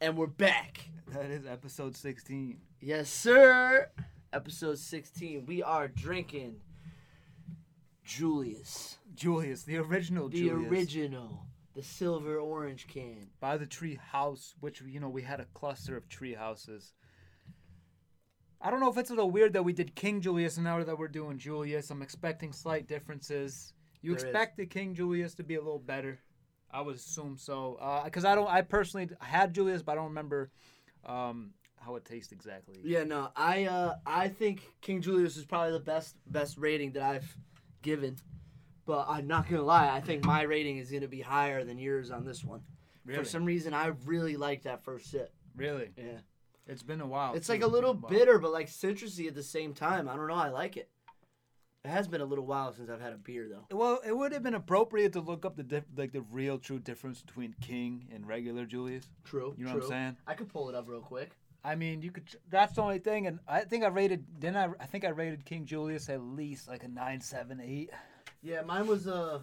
And we're back. That is episode 16. Yes, sir. Episode 16. We are drinking Julius. Julius, the original The Julius. original. The silver orange can. By the tree house, which, you know, we had a cluster of tree houses. I don't know if it's a little weird that we did King Julius and now that we're doing Julius. I'm expecting slight differences. You There is. expect the King Julius to be a little better. I would assume so. Because I don't, I personally had Julius, but I don't remember um, how it tastes exactly. Yeah, no, I uh I think King Julius is probably the best best rating that I've given. But I'm not gonna lie, I think my rating is gonna be higher than yours on this one. Really? For some reason I really liked that first sip. really? Yeah. It's been a while. It's too. like a little bitter but like citrusy at the same time. I don't know, I like it. It has been a little while since I've had a beer though. Well, it would have been appropriate to look up the diff- like the real true difference between King and regular Julius. True. You know what. I'm saying? I could pull it up real quick. I mean, you could. That's the only thing, and I think I rated. Then I, I think I rated King Julius at least like a nine, seven, eight. Yeah, mine was a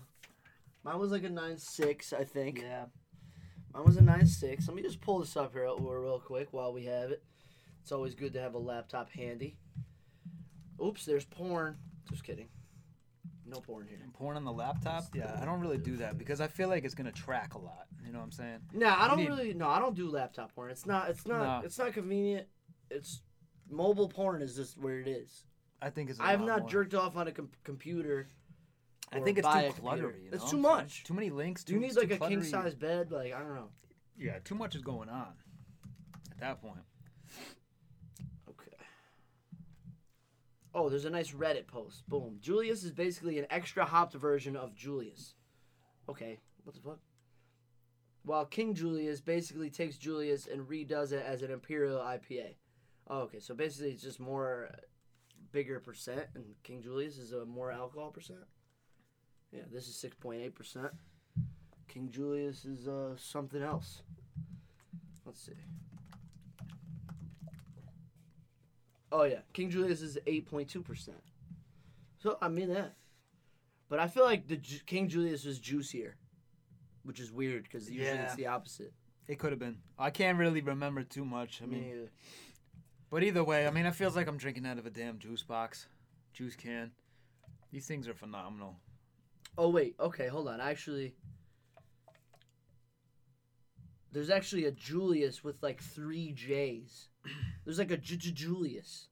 mine was like a nine six, I think. Yeah. Mine was a nine six. Let me just pull this up here real quick while we have it. It's always good to have a laptop handy. Oops, there's porn. Just kidding. No porn here. And porn on the laptop. Yeah, I don't really do that because I feel like it's gonna track a lot. You know what I'm saying? Nah, I don't need- really. No, I don't do laptop porn. It's not. It's not. No. It's not convenient. It's mobile porn is just where it is. I think it's. I I have not jerked off on a com- computer. I or think it's by too computer. cluttery. You It's too what I'm saying? much. Too many links. Do you too- need it's like too a king cluttery. size bed? Like I don't know. Yeah, too much is going on. At that point. Okay. Oh, there's a nice Reddit post. Boom. Julius is basically an extra hopped version of Julius. Okay. What the fuck? While King Julius basically takes Julius and redoes it as an Imperial IPA. Oh, okay. So basically, it's just more uh, bigger percent, and King Julius is a more alcohol percent. Yeah, this is six point eight percent. King Julius is uh, something else. Let's see. Oh yeah, King Julius is eight point two percent. So I mean that, but I feel like the Ju- King Julius was juicier, which is weird because usually Yeah. it's the opposite. It could have been. I can't really remember too much. I mean, Me. But either way, I mean, it feels like I'm drinking out of a damn juice box, juice can. These things are phenomenal. Oh wait, okay, hold on. Actually, there's actually a Julius with like three J's. There's like a J- J- Julius.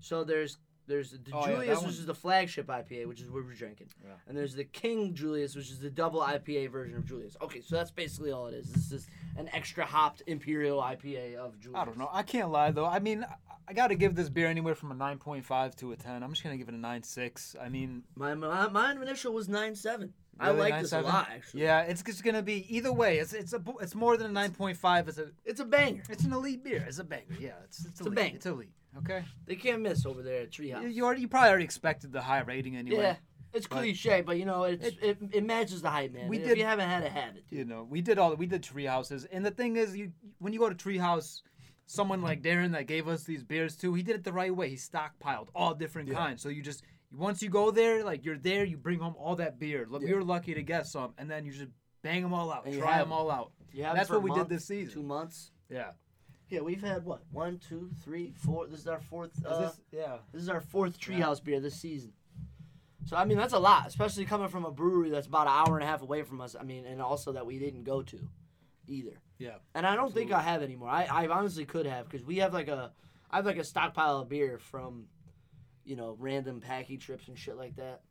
So there's there's the Oh, yeah, that Julius, one- which is the flagship IPA, which is what we're drinking, Yeah. and there's the King Julius, which is the double IPA version of Julius. Okay, so that's basically all it is. This is an extra hopped Imperial IPA of Julius. I don't know. I can't lie though. I mean, I- I got to give this beer anywhere from a 9.5 to a 10. I'm just gonna give it a 9.6. I mean, My my, my initial was nine seven. I Really, like this a lot actually. yeah, it's just gonna be either way. It's it's a it's more than a 9.5. It's a It's a banger. it's an elite beer. It's a banger. Yeah, it's it's, a elite. banger. It's elite. Okay. They can't miss over there at Treehouse. You, you already you probably already expected the high rating anyway. Yeah, it's cliche, but you know, it's, it, it matches the hype, man. We if did- you haven't had it, have it. you know, we did all we did tree houses, and the thing is, you when you go to treehouse, someone like Darren that gave us these beers too, he did it the right way. He stockpiled all different Yeah. kinds. So you just once you go there, like you're there, you bring home all that beer. Look, We were lucky to get some, and then you just bang them all out, And try have them all out. Yeah, That's what we month, did this season. Two months. Yeah. Yeah, we've had what? One, two, three, four. This is our fourth. Is Uh, this- yeah. this is our fourth Treehouse beer this season. So I mean, that's a lot, especially coming from a brewery that's about an hour and a half away from us. I mean, and also that we didn't go to, either. Yeah. And I don't think I have anymore. I, I honestly could have because we have like a, I have like a stockpile of beer from, you know, random packy trips and shit like that.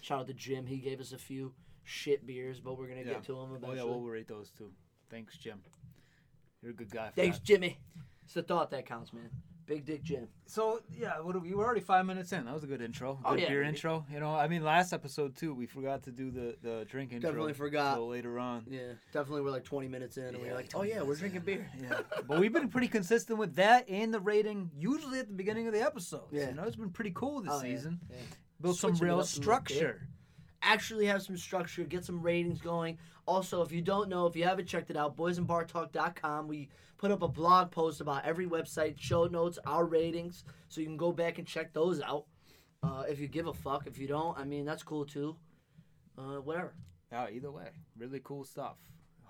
Shout out to Jim. He gave us a few shit beers, but we're gonna Yeah. get to them Oh yeah, we'll rate those too. Thanks, Jim. You're a good guy. Thanks, that. Jimmy. It's the thought that counts, man. Big Dick Jim. So yeah, what are we, we were already five minutes in. That was a good intro. Oh, good Oh, yeah, beer we- intro. You know, I mean, last episode too, we forgot to do the the drink intro. Definitely forgot. till later on. Yeah, definitely. We're like 20 minutes in, and we're like, oh yeah, we're drinking in. beer. Yeah, but we've been pretty consistent with that and the rating. Usually at the beginning of the episode. Yeah. you know, it's been pretty cool this Oh, season. yeah. Built some Switching it real up a little bit. structure. actually have some structure, get some ratings going. Also, if you don't know, if you haven't checked it out, boysandbartalk.com, we put up a blog post about every website, show notes, our ratings, so you can go back and check those out. Uh, if you give a fuck, if you don't, I mean that's cool too. Uh, whatever. Yeah, either way, really cool stuff.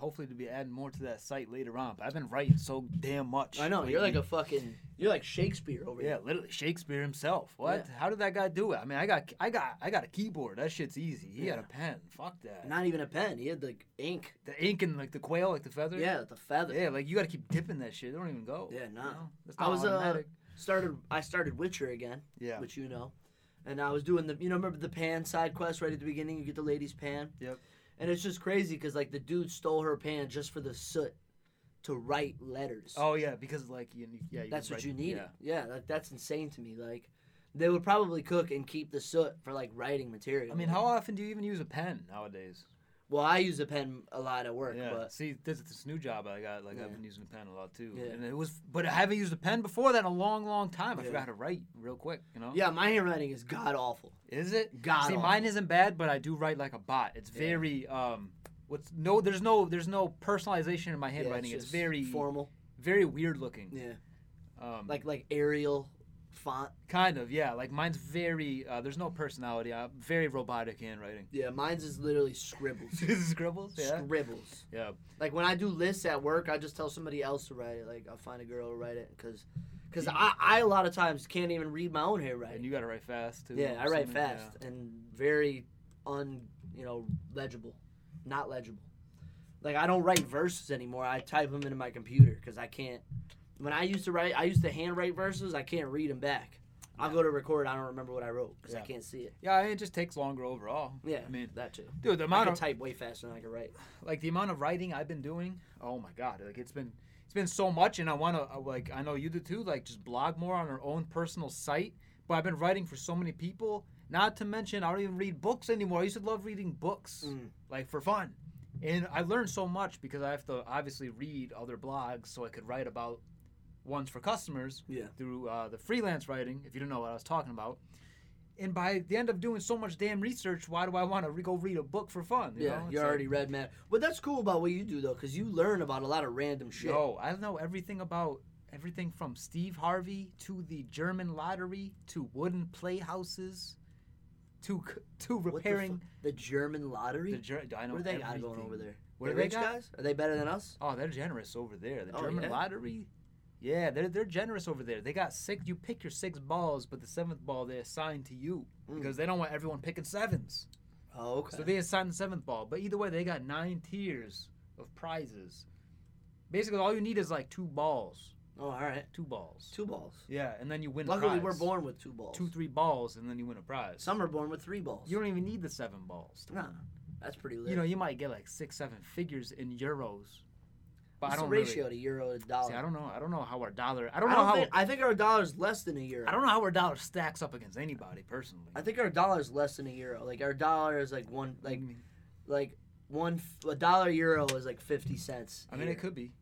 Hopefully to be adding more to that site later on. But I've been writing so damn much. I know you're like a fucking you're like Shakespeare over yeah, here. Yeah, literally Shakespeare himself. What? Yeah. How did that guy do it? I mean, I got I got I got a keyboard. That shit's easy. He had a pen. Fuck that. Not even a pen. He had like ink. the ink and like the quail, like the feather. Yeah, the feather. Yeah, like you got to keep dipping that shit. They don't even go. Yeah, you know? I was, uh. Started. I started Witcher again, yeah. which you know, and I was doing the. You know, remember the pan side quest right at the beginning? You get the lady's pan. Yep. And it's just crazy because like the dude stole her pan just for the soot to write letters. Oh yeah, because like you, yeah, you that's what you needed. Yeah. Yeah, that, that's insane to me. Like, they would probably cook and keep the soot for like writing material. I mean, how often do you even use a pen nowadays? Well, I use a pen a lot at work, Yeah. but See, this this new job I got. Like Yeah. I've been using a pen a lot too. Yeah. And it was, but I haven't used a pen before that in a long, long time. I Yeah. forgot how to write real quick. You know. yeah, my handwriting is god awful. Is it? God See, awful. mine isn't bad, but I do write like a bot. It's very um. What's no? There's no. There's no personalization in my handwriting. it's just very formal. very weird looking. Yeah, Um, like like Arial font. kind of yeah. Like mine's very. Uh, there's no personality. Uh, very robotic handwriting. Yeah, mine's is literally scribbles. Scribbles. Yeah. Scribbles. Yeah. Like when I do lists at work, I just tell somebody else to write it. Like I'll find a girl to write it because, because I, I a lot of times can't even read my own handwriting. And you got to write fast too. Yeah, I write fast and very un you know legible, not legible. Like I don't write verses anymore. I type them into my computer because I can't. When I used to write, I used to handwrite verses. I can't read them back. I'll go to record. I don't remember what I wrote because I can't see it. Yeah, I it just takes longer overall. Yeah, I mean, that too. dude, the I amount can of type way faster than I can write. like the amount of writing I've been doing. Oh my god, like it's been it's been so much, and I want to like I know you do too. Like just blog more on our own personal site. But I've been writing for so many people. Not to mention, I don't even read books anymore. I used to love reading books, Mm. like for fun, and I learned so much because I have to obviously read other blogs so I could write about ones for customers Yeah. through uh, the freelance writing. If you don't know what I was talking about. And by the end of doing so much damn research, why do I want to re- go read a book for fun? You Yeah, know? You already read man. But that's cool about what you do though, because you learn about a lot of random shit. Yo, I know everything about everything from Steve Harvey to the German lottery to wooden playhouses to to What the repairing fu- the German lottery. the Ger- I know what do they got going over there? What do they rich got? guys? Are they better than us? Oh, they're generous over there. The Oh, German yeah? lottery. Yeah, they're they're generous over there. They got six. You pick your six balls, but the seventh ball they assign to you Mm. because they don't want everyone picking sevens. Oh, okay. So they assign the seventh ball. But either way, they got nine tiers of prizes. Basically, all you need is like two balls. oh, all right. Two balls. Two balls. Yeah, and then you win. a Luckily, we're born with two balls. two, three balls, and then you win a prize. Some are born with three balls. you don't even need the seven balls. win. that's pretty lit. You know, you might get like six, seven figures in euros. But What's I don't the ratio really. to euro to dollar? See, I don't know. I don't know how our dollar. I don't I know don't how. think, I think our dollar's less than a euro. I don't know how our dollar stacks up against anybody personally. I think our dollar is less than a euro. Like our dollar is like one, like like one a dollar euro is like fifty cents. I mean, here. it could be,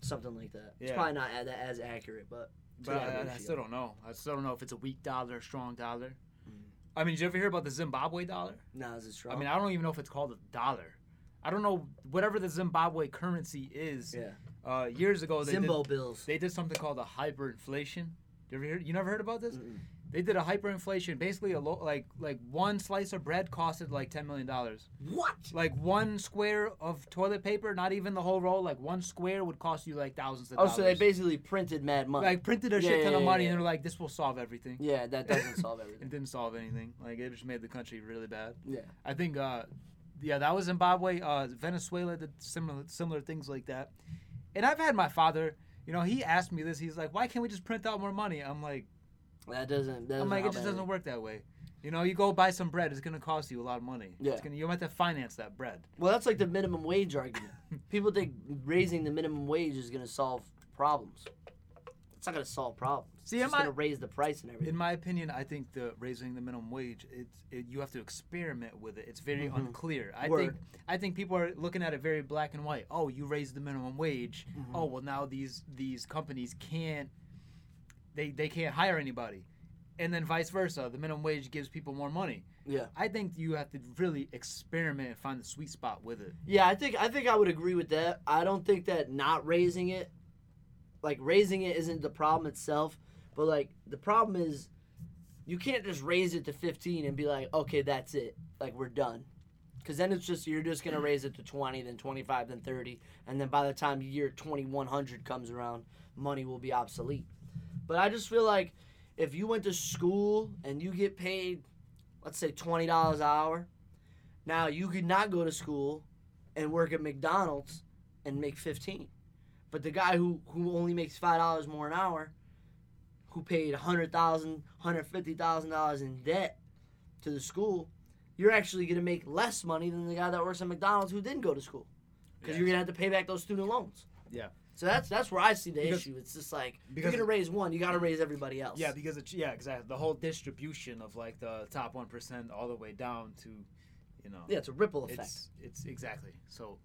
something like that. It's probably not as, as accurate, but but I, I still don't know. I still don't know if it's a weak dollar, or strong dollar. Mm. I mean, did you ever hear about the Zimbabwe dollar? Nah, is it strong? I mean, I don't even know if it's called a dollar. I don't know whatever the Zimbabwe currency is. yeah, Uh, years ago, they did, Zimbo bills. they did something called a hyperinflation. You ever hear? You never heard about this? Mm-mm. They did a hyperinflation. Basically, a lo- like like one slice of bread costed like ten million dollars. What? Like one square of toilet paper, not even the whole roll. Like one square would cost you like thousands of Oh, dollars. so they basically printed mad money. like printed a Yeah, shit ton yeah, of money, yeah. and they're like, "This will solve everything." yeah, that doesn't solve everything. It didn't solve anything. Like it just made the country really bad. Yeah. I think, uh, yeah, that was Zimbabwe. Uh, Venezuela did similar similar things like that. And I've had my father. You know, he asked me this. He's like, "Why can't we just print out more money?" I'm like, That doesn't. That I'm like, it just doesn't work that way. You know, you go buy some bread, it's gonna cost you a lot of money. Yeah. It's gonna, you have to finance that bread. Well, that's like the minimum wage argument. People think raising the minimum wage is going to solve problems. Not going to solve problems. See, it's just going to raise the price and everything. In my opinion, I think the raising the minimum wage, it's it, you have to experiment with it. It's very Mhm. unclear. I Word. think I think people are looking at it very black and white. Oh, you raise the minimum wage. Mhm. Oh, well now these these companies can't they they can't hire anybody. And then vice versa, the minimum wage gives people more money. Yeah. I think you have to really experiment and find the sweet spot with it. Yeah, I think I think I would agree with that. I don't think that not raising it, like raising it, isn't the problem itself. But like the problem is, you can't just raise it to fifteen and be like, okay, that's it, like we're done, Because then it's just you're just gonna raise it to twenty, then twenty five, then thirty, and then by the time year twenty one hundred comes around, money will be obsolete. But I just feel like if you went to school and you get paid, let's say twenty dollars an hour, now you could not go to school and work at McDonald's and make fifteen. But the guy who, who only makes five dollars more an hour, who paid hundred thousand, hundred fifty thousand dollars in debt to the school, you're actually gonna make less money than the guy that works at McDonald's who didn't go to school, because Yeah. you're gonna have to pay back those student loans. Yeah. So that's that's where I see the Because- issue. It's just like you're gonna raise one, you gotta raise everybody else. Yeah, because it's yeah, exactly. The whole distribution of like the top one percent all the way down to, you know, yeah, it's a ripple effect. it's it's exactly. So,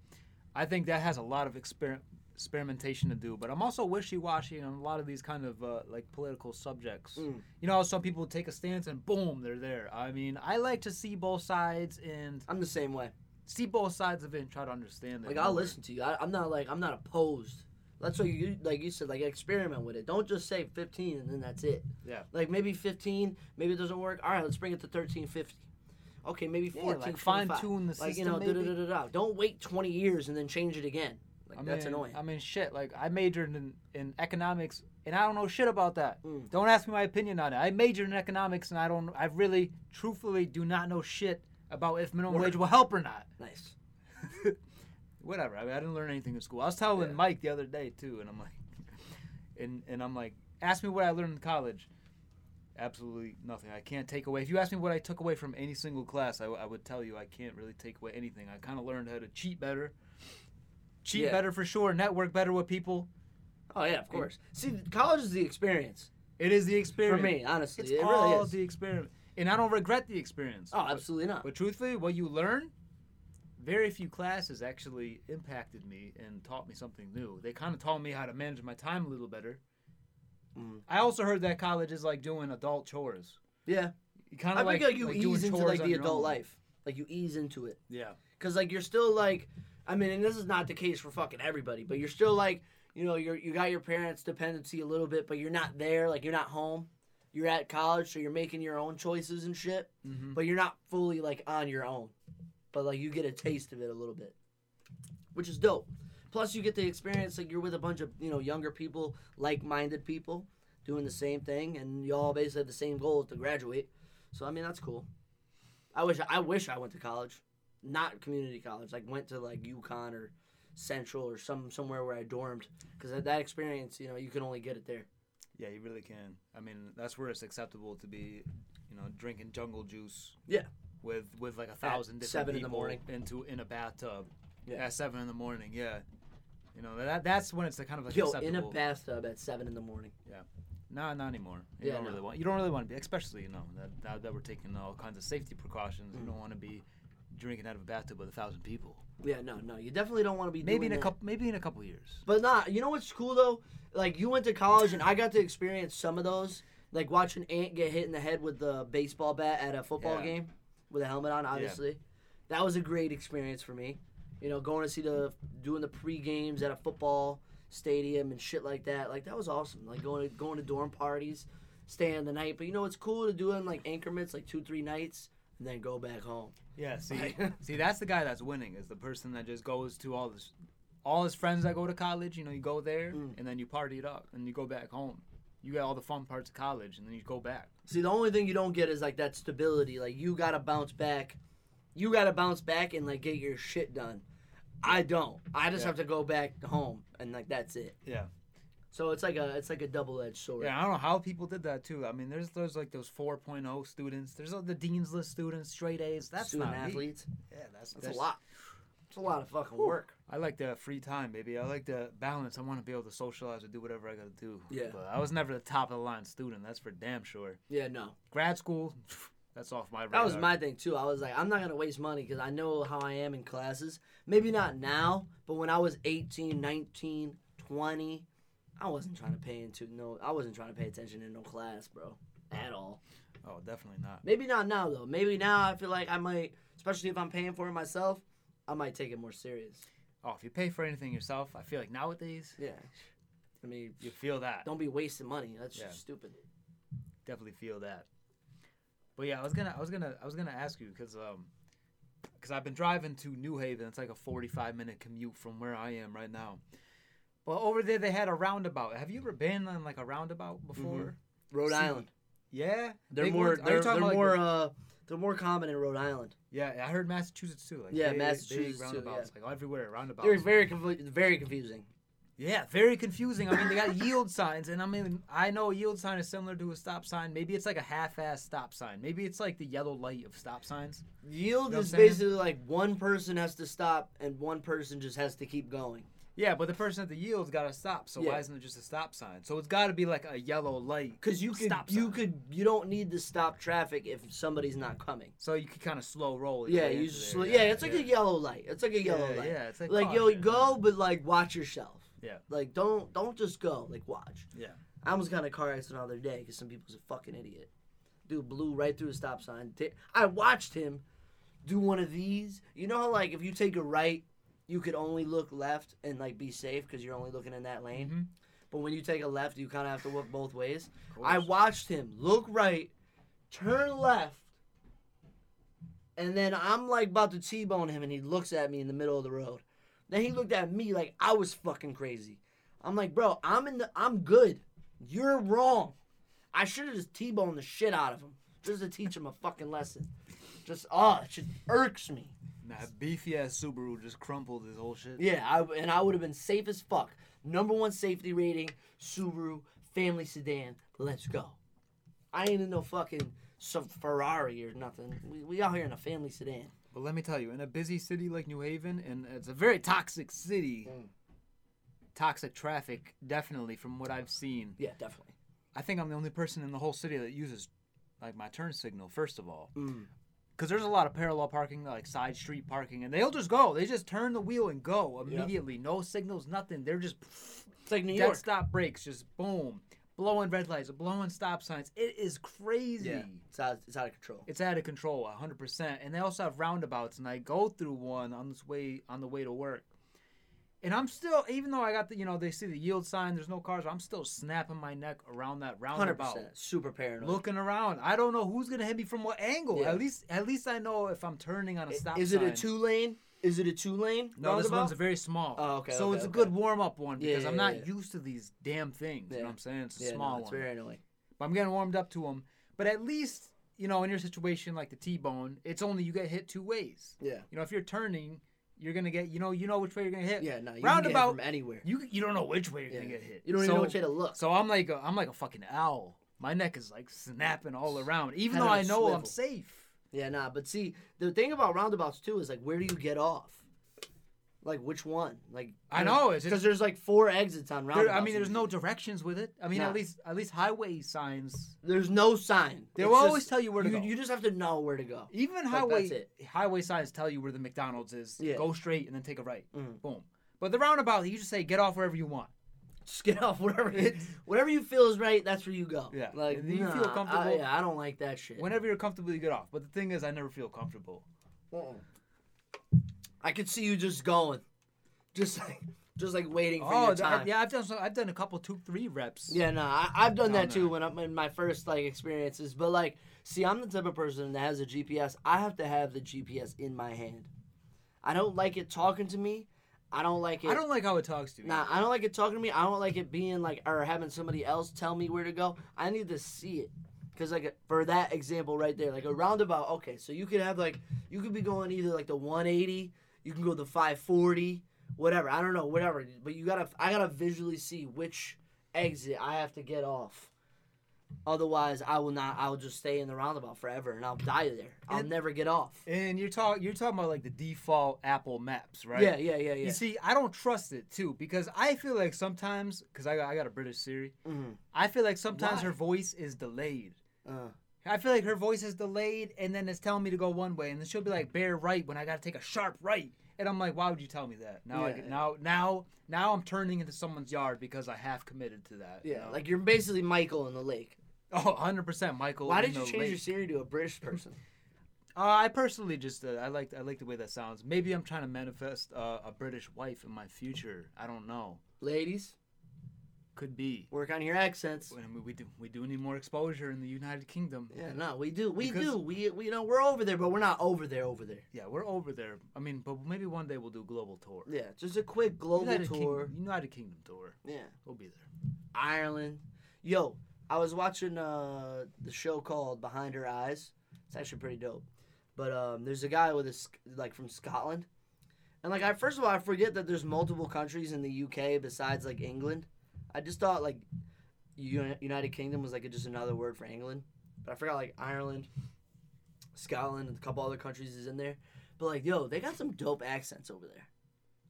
I think that has a lot of exper- experimentation to do. But I'm also wishy washy on a lot of these kind of uh, like political subjects. Mm. You know, some people take a stance and boom, they're there. I mean, I like to see both sides and I'm the same way. see both sides of it and try to understand it. Like I'll listen to you. I, I'm not like I'm not opposed. That's what you like. You said like experiment with it. Don't just say 15 and then that's it. Yeah. Like maybe 15, maybe it doesn't work. All right, let's bring it to 1350 Okay, maybe Yeah, 14, like 25. fine-tune the Like you know, maybe. da da da da. Don't wait 20 years and then change it again. Like I that's mean, annoying. I mean, shit. Like I majored in, in economics, and I don't know shit about that. Mm. Don't ask me my opinion on it. I majored in economics, and I don't. I really, truthfully, do not know shit about if minimum Word. wage will help or not. Nice. Whatever. I, mean, I didn't learn anything in school. I was telling Yeah. Mike the other day too, and I'm like, and and I'm like, ask me what I learned in college. Absolutely nothing. I can't take away. If you ask me what I took away from any single class, I, I would tell you I can't really take away anything. I kind of learned how to cheat better, cheat Yeah. better for sure, network better with people. Oh yeah, of course. See, college is the experience It is the experience for me. Honestly, It's it all really is. the experience, and I don't regret the experience. Oh, absolutely not. But truthfully, what you learn, very few classes actually impacted me and taught me something new. They kind of taught me how to manage my time a little better. Mm. I also heard that college is like doing adult chores. Yeah, You kind of like, like you like ease into like the adult life. Like you ease into it. Yeah. Cause like you're still like, I mean, and this is not the case for fucking everybody, but you're still like, you know, you're you got your parents' dependency a little bit, but you're not there. Like you're not home. You're at college, so you're making your own choices and shit, Mm-hmm. but you're not fully like on your own. But like you get a taste of it a little bit, which is dope. Plus, you get the experience like you're with a bunch of you know younger people, like-minded people, doing the same thing, and you all basically have the same goal to graduate. So I mean, that's cool. I wish I wish I went to college, not community college. Like went to like UConn or Central or some somewhere where I dormed, because that, that experience, you know, you can only get it there. Yeah, you really can. I mean, that's where it's acceptable to be, you know, drinking jungle juice. Yeah. With with like a thousand different seven in the morning. into in a bathtub. Yeah. At seven in the morning. Yeah. You know that that's when it's the kind of like Yo, acceptable. in a bathtub at seven in the morning. Yeah. No, not anymore. You Yeah, don't no. really want. You don't really want to be, especially you know that now that we're taking all kinds of safety precautions. Mm. You don't want to be drinking out of a bathtub with a thousand people. Yeah, no, no, you definitely don't want to be Maybe doing in a that. couple. Maybe in a couple years. But nah, you know what's cool though? Like you went to college and I got to experience some of those. Like watching Ant get hit in the head with the baseball bat at a football Yeah. game with a helmet on, obviously. That was a great experience for me. You know, going to see the doing the pre games at a football stadium and shit like that. Like that was awesome. Like going to going to dorm parties, staying the night. But you know it's cool to do it in like increments, like two, three nights, and then go back home. Yeah. See, see, that's the guy that's winning. Is the person that just goes to all this, all his friends that go to college. You know, you go there Mm. and then you party it up and you go back home. You get all the fun parts of college and then you go back. See, the only thing you don't get is like that stability. Like you gotta bounce back. You gotta bounce back and like get your shit done. I don't. I just Yeah. have to go back home and like that's it. Yeah. So it's like a it's like a double edged sword. Yeah, I don't know how people did that too. I mean, there's those like those 4.0 students. There's all the dean's list students, straight A's. That's Student not me. athletes. Yeah, that's, That's, a lot. It's a lot of fucking work. I like the free time, baby. I like the balance. I want to be able to socialize or do whatever I got to do. Yeah. But I was never the top of the line student. That's for damn sure. Yeah, no. Grad school, that's off my radar. That was my thing too. I was like, I'm not gonna waste money because I know how I am in classes. Maybe not now, but when I was 18, 19, 20, I wasn't trying to pay into no. I wasn't trying to pay attention in no class, bro, at all. Oh, definitely not. Maybe not now though. Maybe now I feel like I might, especially if I'm paying for it myself, I might take it more serious. Oh, if you pay for anything yourself, I feel like nowadays Yeah. I mean, you feel that. don't be wasting money. That's Yeah. just stupid. Definitely feel that. But yeah, I was gonna, I was gonna, I was gonna ask you because um, because I've been driving to New Haven. It's like a 45 minute commute from where I am right now. But over there, they had a roundabout. Have you ever been on like a roundabout before? Rhode See, Island. Yeah, They're more. ones? They're, they're like, more. the- uh, they're more common in Rhode Island. yeah. I heard Massachusetts too. Like Yeah, big, Massachusetts big too, roundabouts, like everywhere roundabouts. They're very confu- very confusing. Yeah, very confusing. I mean, they got yield signs, and I mean, I know a yield sign is similar to a stop sign. Maybe it's like a half-ass stop sign. Maybe it's like the yellow light of stop signs. Yield know what is basically like one person has to stop and one person just has to keep going. Yeah, but the person at the yield's got to stop. So Yeah. why isn't it just a stop sign? So it's got to be like a yellow light. Because you could, Stop you could, you don't need to stop traffic if somebody's not coming. So you could kind of slow roll. Yeah, you just, there. yeah, it's like a yellow light. It's like a yellow yeah, light. Yeah, it's like like yo, go, but like watch yourself. Yeah. Like don't don't just go. Like watch. Yeah. I almost got in a car accident the other day because some people's a fucking idiot. Dude blew right through a stop sign. I watched him do one of these. You know how like if you take a right, you could only look left and like be safe because you're only looking in that lane. Mhm. But when you take a left, you kind of have to look both ways. I watched him look right, turn left, and then I'm like about to T-bone him, and he looks at me in the middle of the road. Then he looked at me like I was fucking crazy. I'm like, bro, I'm in the, I'm good. You're wrong. I should have just T-boned the shit out of him just to teach him a fucking lesson. Just oh, it just irks me. That beefy ass Subaru just crumpled his whole shit. Yeah, I, and I would have been safe as fuck. Number one safety rating, Subaru, family sedan. Let's go. I ain't in no fucking some Ferrari or nothing. We, we out here in a family sedan. But let me tell you, in a busy city like New Haven, and it's a very toxic city, Mm. toxic traffic, definitely from what I've seen. Yeah, definitely. I think I'm the only person in the whole city that uses like my turn signal first of all, Mm. Because there's a lot of parallel parking, like side street parking, and they'll just go. They just turn the wheel and go immediately. No signals, nothing. They're just It's like New dead York. stop brakes, just boom, blowing red lights, blowing stop signs. It is crazy. Yeah, it's out, it's out of control. It's out of control, hundred percent. And they also have roundabouts, and I go through one on this way on the way to work. And I'm still, even though I got the, you know, they see the yield sign, there's no cars. I'm still snapping my neck around that roundabout, percent, super paranoid. looking around. I don't know who's gonna hit me from what angle. Yeah. At least, at least I know if I'm turning on a stop Is sign. it a two lane? Is it a two lane? No, this one's a very small. Oh, okay, So okay, it's a good warm up one because yeah, I'm not yeah. used to these damn things. You know what I'm saying? It's a yeah, no, small it's one. very annoying. But I'm getting warmed up to them. But at least, you know, in your situation like the T-bone, it's only you get hit two ways. Yeah, You know, if you're turning, you're gonna get, you know, you know which way you're gonna hit. yeah, no, you can get Roundabout- hit from anywhere. You you don't know which way you're Yeah. gonna get hit. You don't so, even know which way to look. So I'm like a, I'm like a fucking owl. My neck is like snapping all around, even though I know I'm safe. Yeah, nah, but see, the thing about roundabouts too is like, where do you get off? Like, which one? Like, I know it's because there's like four exits on there. I mean, there's no directions with it. I mean, Nah. at least at least highway signs. there's no sign. They It's will always just- tell you where to you, go. you just have to know where to go. Even Like, highway that's highway signs tell you where the McDonald's is. Yeah. Go straight and then take a right. Mhm. Boom. But the roundabout, you just say get off wherever you want. Just get off whatever, whatever you feel is right. That's where you go. Yeah. like you feel nah, comfortable. I, yeah, I don't like that shit. Whenever you're comfortable, you get off. But the thing is, I never feel comfortable. Mm-mm. I could see you just going, just like, just like waiting for Oh, your time. yeah, I've done so. I've done a couple, two, three reps. Yeah, no, I, I've done that too when I'm in my first like experiences. But like, see, I'm the type of person that has a GPS. I have to have the GPS in my hand. I don't like it talking to me. I don't like it. I don't like how it talks to me. Nah, I don't like it talking to me. I don't like it being like or having somebody else tell me where to go. I need to see it. Cause like for that example right there, like a roundabout. Okay, so you could have like you could be going either like the 180, you can go the 540, whatever. I don't know, whatever. But you gotta, I gotta visually see which exit I have to get off. Otherwise, I will not. I will just stay in the roundabout forever, and I'll die there. I'll And- never get off. And you're talking, you're talking about like the default Apple Maps, right? Yeah, yeah, yeah, yeah. You see, I don't trust it too because I feel like sometimes, because I got, I got a British Siri, Mhm. I feel like sometimes Why? her voice is delayed. Uh, I feel like her voice is delayed, and then it's telling me to go one way, and then she'll be like, "Bear right" when I gotta take a sharp right, and I'm like, "Why would you tell me that?" Now, I Yeah. get, now, now, now I'm turning into someone's yard because I half committed to that. you yeah, know? like you're basically Michael in the lake. oh, 100 percent, Michael. Why did you change your lake. Siri to a British person? Uh, I personally just uh, I like I like the way that sounds. Maybe I'm trying to manifest uh, a British wife in my future. I don't know. Ladies, Could be. Work on your accents. And we, we do we do need more exposure in the United Kingdom. Yeah, no, we do. We Because- do. We, we, you know, we're over there, but we're not over there, over there. Yeah, we're over there. I mean, but maybe one day we'll do a global tour. Yeah, just a quick global United tour. Kingdom, United Kingdom tour. Yeah. We'll be there. Ireland. Yo, I was watching uh, the show called Behind Her Eyes. It's actually pretty dope. But um, there's a guy with a Sc- like from Scotland, and like I first of all I forget that there's multiple countries in the UK besides like England. I just thought like United Kingdom was like just another word for England, but I forgot like Ireland, Scotland, and a couple other countries is in there. But like yo, they got some dope accents over there.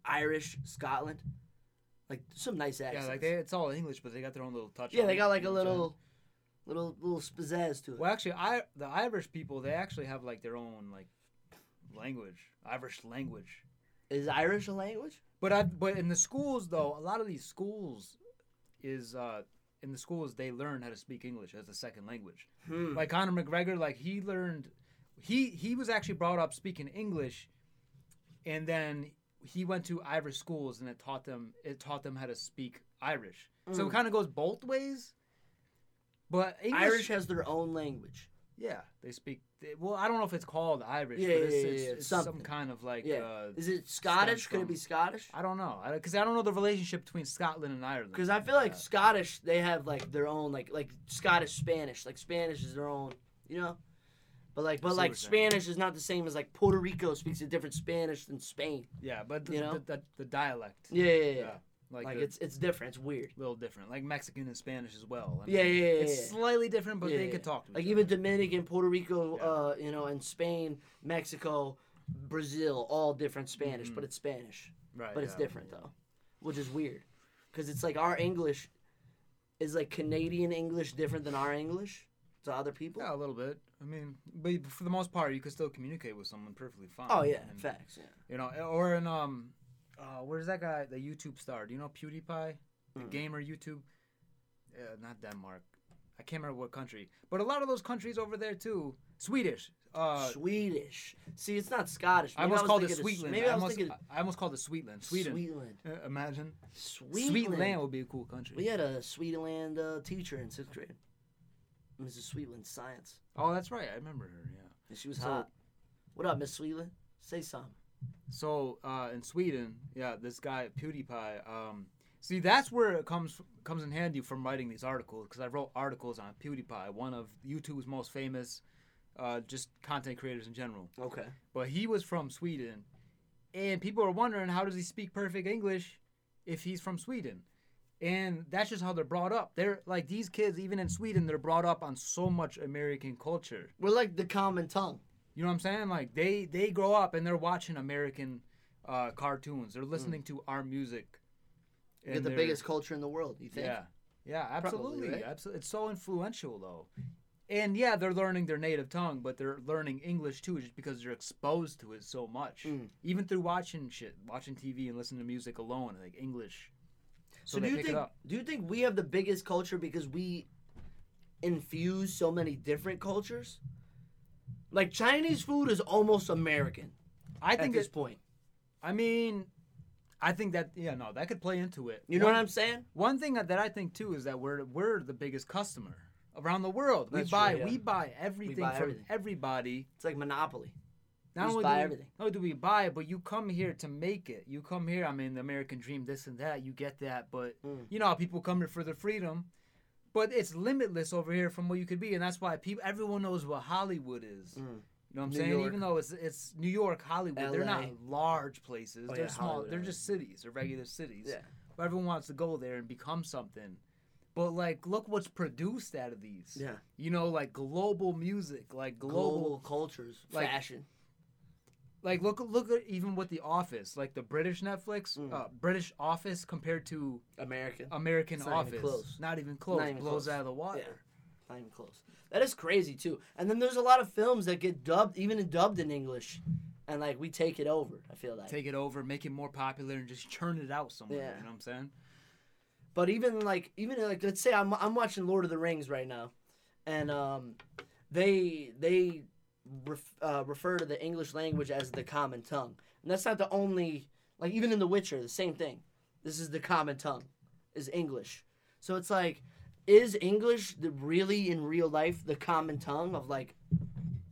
Irish, Scotland, like some nice accents. Yeah, like they, it's all English, but they got their own little touch. Yeah, they got like a little, little, little pizzazz to it. Well, actually, I the Irish people they actually have like their own like language, Irish language. Is Irish a language? But I but in the schools though, a lot of these schools is uh in the schools they learn how to speak English as a second language. Hmm. Like Conor McGregor, like he learned he he was actually brought up speaking English, and then he went to Irish schools and it taught them it taught them how to speak Irish. So it kind of goes both ways. But English, Irish has their own language. Yeah, they speak. They, well, I don't know if it's called Irish, Yeah, but it's, yeah, yeah, it's some kind of like. Yeah. Uh, Is it Scottish? Could it be Scottish? I don't know, because I, don't know the relationship between Scotland and Ireland. Because I feel like Uh, Scottish, they have like their own like like Scottish Spanish. Like Spanish is their own, you know. But like, but like. Spanish is not the same as like Puerto Rico speaks a different Spanish than Spain. yeah, but the, you know? the, the, the dialect, Yeah, yeah, yeah. Like, Like, the- it's it's different. It's weird. a little different, like Mexican and Spanish as well. I Yeah, mean, yeah, yeah, It's yeah. slightly different, but Yeah, they yeah. could talk to Like even other. Dominican, Puerto Rico, Yeah. uh, you know, and Spain, Mexico, Brazil, all different Spanish, Mhm. but it's Spanish. right, but it's yeah. different though, which is weird, because it's like our English is like Canadian English different than our English to other people. Yeah, a little bit. I mean, but for the most part, you can still communicate with someone perfectly fine. Oh yeah, And, facts. Yeah. You know, or in um, uh, where's that guy, the YouTube star? Do you know PewDiePie, the Mm. gamer YouTube? Uh, not Denmark. I can't remember what country, but a lot of those countries over there too. Swedish. Uh, Swedish. See, it's not Scottish. I almost was called it Sweetland. Maybe I, I almost, thinking I almost called it Sweetland. Sweden. Sweetland. Uh, imagine. Sweetland. Sweetland would be a cool country. We had a Sweetland uh, teacher in sixth grade, Mrs. Sweetland, science, Oh, that's right. I remember her. Yeah. and she was So- hot. What up, Miss Sweetland? Say something. So uh, in Sweden, yeah, this guy PewDiePie. Um, see, that's where it comes comes in handy from writing these articles because I wrote articles on PewDiePie, one of YouTube's most famous, uh, just content creators in general. Okay. But he was from Sweden, and people are wondering how does he speak perfect English if he's from Sweden? And that's just how they're brought up. They're like these kids, even in Sweden, they're brought up on so much American culture. We're like the common tongue. You know what I'm saying? Like they they grow up and they're watching American uh, cartoons. They're listening to our music. We're the biggest culture in the world. You think? Yeah, yeah, absolutely. right? Absolutely, it's so influential though. And yeah, they're learning their native tongue, but they're learning English too, just because they're exposed to it so much. Mm. Even through watching shit, watching TV and listening to music alone, like English. So, So, do you think do you think we have the biggest culture because we infuse so many different cultures? Like Chinese food is almost American I think at this it, point. I mean, I think that yeah, no, that could play into it. You know One- what I'm saying? One thing that I think too is that we're we're the biggest customer around the world. That's we buy true, yeah. we buy everything buy from everything. everybody. It's like Monopoly. Not just only buy do we, not only do we buy it, but you come here to make it. You come here. I mean, the American dream, this and that. You get that, but Mm. you know how people come here for their freedom. But it's limitless over here from what you could be, and that's why people everyone knows what Hollywood is. Mm. You know what I'm New saying? York. Even though it's it's New York, Hollywood, they're not large places. Oh, they're yeah, small. Hollywood, they're just cities. They're regular cities. Yeah. But everyone wants to go there and become something. But like, look what's produced out of these. Yeah. You know, like global music, like Global, global, cultures, like- fashion. Like look look at even with the Office, like the British Netflix, Mm. uh, British Office compared to American. American It's not even Office, close. not even close. Not even blows close. out of the water. Yeah. Not even close. That is crazy too. And then there's a lot of films that get dubbed, even dubbed in English, and like we take it over. I feel like. Take it over, make it more popular, and just churn it out somewhere. Yeah. You know what I'm saying? But even like even like let's say I'm I'm watching Lord of the Rings right now, and um, they they ref, uh, refer to the English language as the common tongue, and that's not the only like even in The Witcher the same thing. This is the common tongue, is English. So it's like, is English the, really in real life the common tongue of like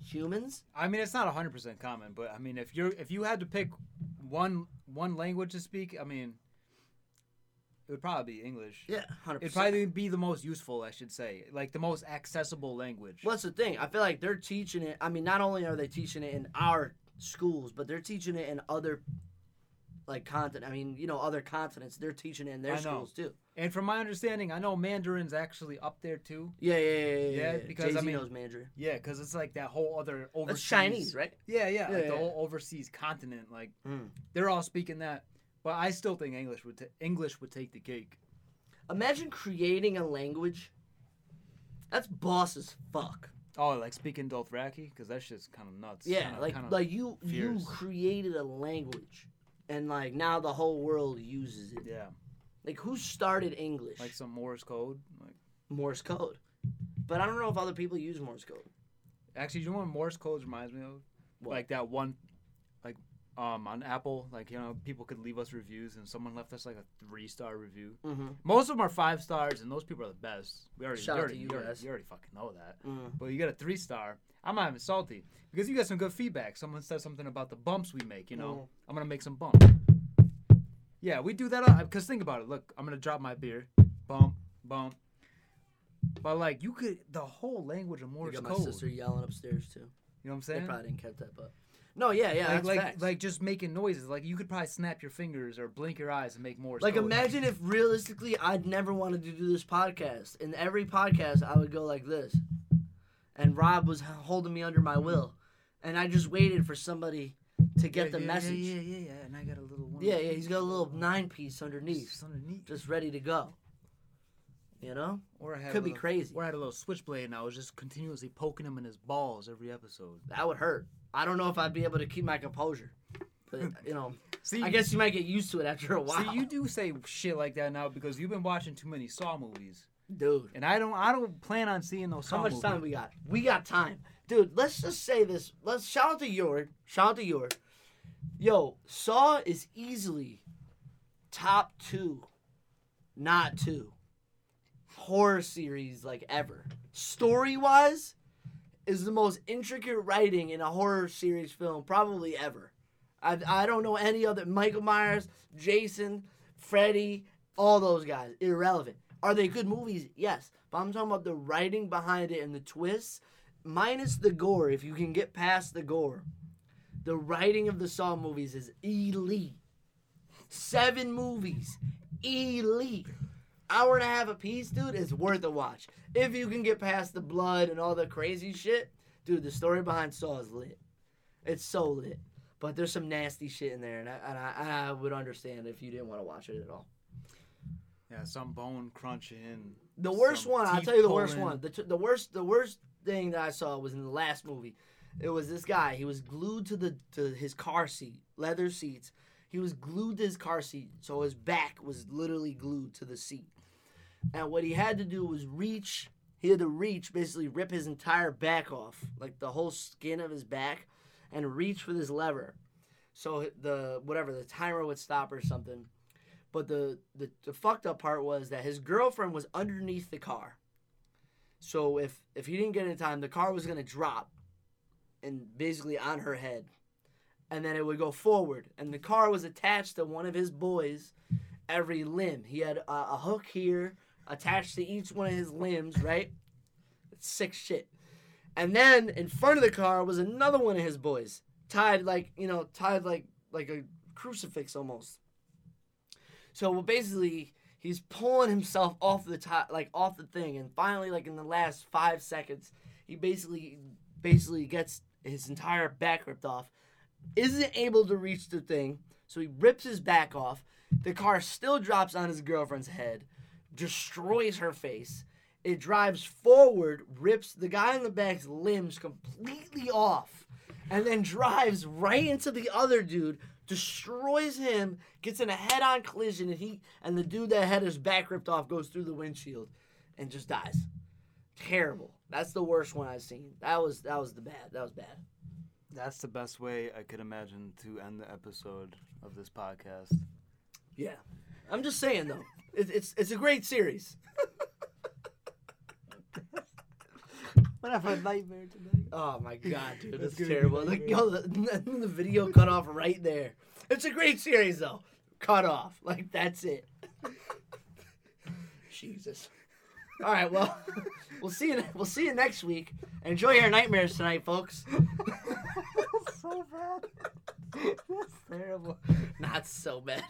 humans? I mean, it's not hundred percent common, but I mean, if you're if you had to pick one one language to speak, I mean, it would probably be English. Yeah, hundred It'd probably be the most useful, I should say, like the most accessible language. Well, that's the thing. I feel like they're teaching it. I mean, not only are they teaching it in our schools, but they're teaching it in other like continent. I mean, you know, other continents. They're teaching it in their I know. schools too. And from my understanding, I know Mandarin's actually up there too. Yeah, yeah, yeah, yeah. yeah, Yeah, yeah. because, I Jay-Z mean- knows Mandarin. Yeah, because it's like that whole other overseas. That's Chinese, right? Yeah, yeah, Yeah, like yeah. the whole overseas continent. Like Mm. they're all speaking that, but I still think English would ta- English would take the cake. Imagine creating a language. That's boss as fuck. Oh, like speaking Dothraki, because that shit's kind of nuts. Yeah, kinda, like kinda, like you you created a language, and like now the whole world uses it. yeah, Like who started English? like some Morse code. Like Morse code. But I don't know if other people use Morse code. actually, do you know what Morse code reminds me of? What? Like that one, um on Apple, like you know people could leave us reviews, and someone left us like a three star review. Mm-hmm. Most of them are five stars, and those people are the best. We already, Shout you out already, to you you, already, guys. you already fucking know that. Mm. But you get a three star. I'm not even salty because you got some good feedback. Someone said something about the bumps we make. You know, Mm. I'm gonna make some bumps. Yeah, we do that because think about it. Look, I'm gonna drop my beer. Bump, bump. But like, you could the whole language of You got my code. sister yelling upstairs too. You know what I'm saying? They probably didn't catch that, but no, yeah, yeah, like, that's like, facts. like just making noises. Like you could probably snap your fingers or blink your eyes and make more. Like code. imagine if realistically I'd never wanted to do this podcast. In every podcast I would go like this. And Rob was holding me under my will. And I just waited for somebody to get Yeah, the yeah, message. Yeah, Yeah, yeah, yeah. And I got a little one. yeah, yeah, he's got a little nine piece underneath. Just underneath. Just ready to go. You know? Or I had Could be crazy. Or I had a little switchblade and I was just continuously poking him in his balls every episode. That would hurt. I don't know if I'd be able to keep my composure. But you know, See, I guess you might get used to it after a while. See, you do say shit like that now because you've been watching too many Saw movies, Dude. and I don't. I don't plan on seeing those. Saw How much movies. time we got? We got time. Dude, let's just say this. Let's shout out to Yord. Shout out to Yord. Yo, Saw is easily top two, not two, horror series like ever. Story wise, is the most intricate writing in a horror series film probably ever. I, I don't know any other. Michael Myers, Jason, Freddy, all those guys. Irrelevant. Are they good movies? Yes. But I'm talking about the writing behind it and the twists, minus the gore. If you can get past the gore, the writing of the Saw movies is elite. Seven movies, elite. Hour and a half a piece, dude, is worth a watch. If you can get past the blood and all the crazy shit, dude, the story behind Saw is lit. It's so lit. But there's some nasty shit in there, and I, and I, and I would understand if you didn't want to watch it at all. Yeah, some bone crunching. The worst one, I'll tell you the worst one. The, t- the worst, the worst thing that I saw was in the last movie. It was this guy. He was glued to the to his car seat, leather seats. He was glued to his car seat, so his back was literally glued to the seat. And what he had to do was reach. He had to reach, basically rip his entire back off, like the whole skin of his back, and reach for this lever. So the whatever the timer would stop or something. But the, the the fucked up part was that his girlfriend was underneath the car. So if if he didn't get in time, the car was gonna drop, and basically on her head, and then it would go forward, and the car was attached to one of his boys, every limb. He had a, a hook here attached to each one of his limbs, right? Sick shit. And then in front of the car was another one of his boys, tied like you know, tied like like a crucifix almost. So basically, he's pulling himself off the top, like off the thing, and finally, like in the last five seconds, he basically basically gets his entire back ripped off. Isn't able to reach the thing, so he rips his back off. The car still drops on his girlfriend's head, destroys her face. It drives forward, rips the guy in the back's limbs completely off, and then drives right into the other dude, destroys him, gets in a head-on collision, and he and the dude that had his back ripped off goes through the windshield, and just dies. Terrible. That's the worst one I've seen. That was that was the bad. That was bad. That's the best way I could imagine to end the episode of this podcast. Yeah. I'm just saying though, it's it's, it's a great series. What have a nightmare tonight? Oh my god, dude, that's, that's terrible. Like, yo, the, the video cut off right there. It's a great series though. Cut off, like that's it. Jesus. All right, well, we'll see you. We'll see you next week. Enjoy your nightmares tonight, folks. that's so bad. That's terrible. Not so bad.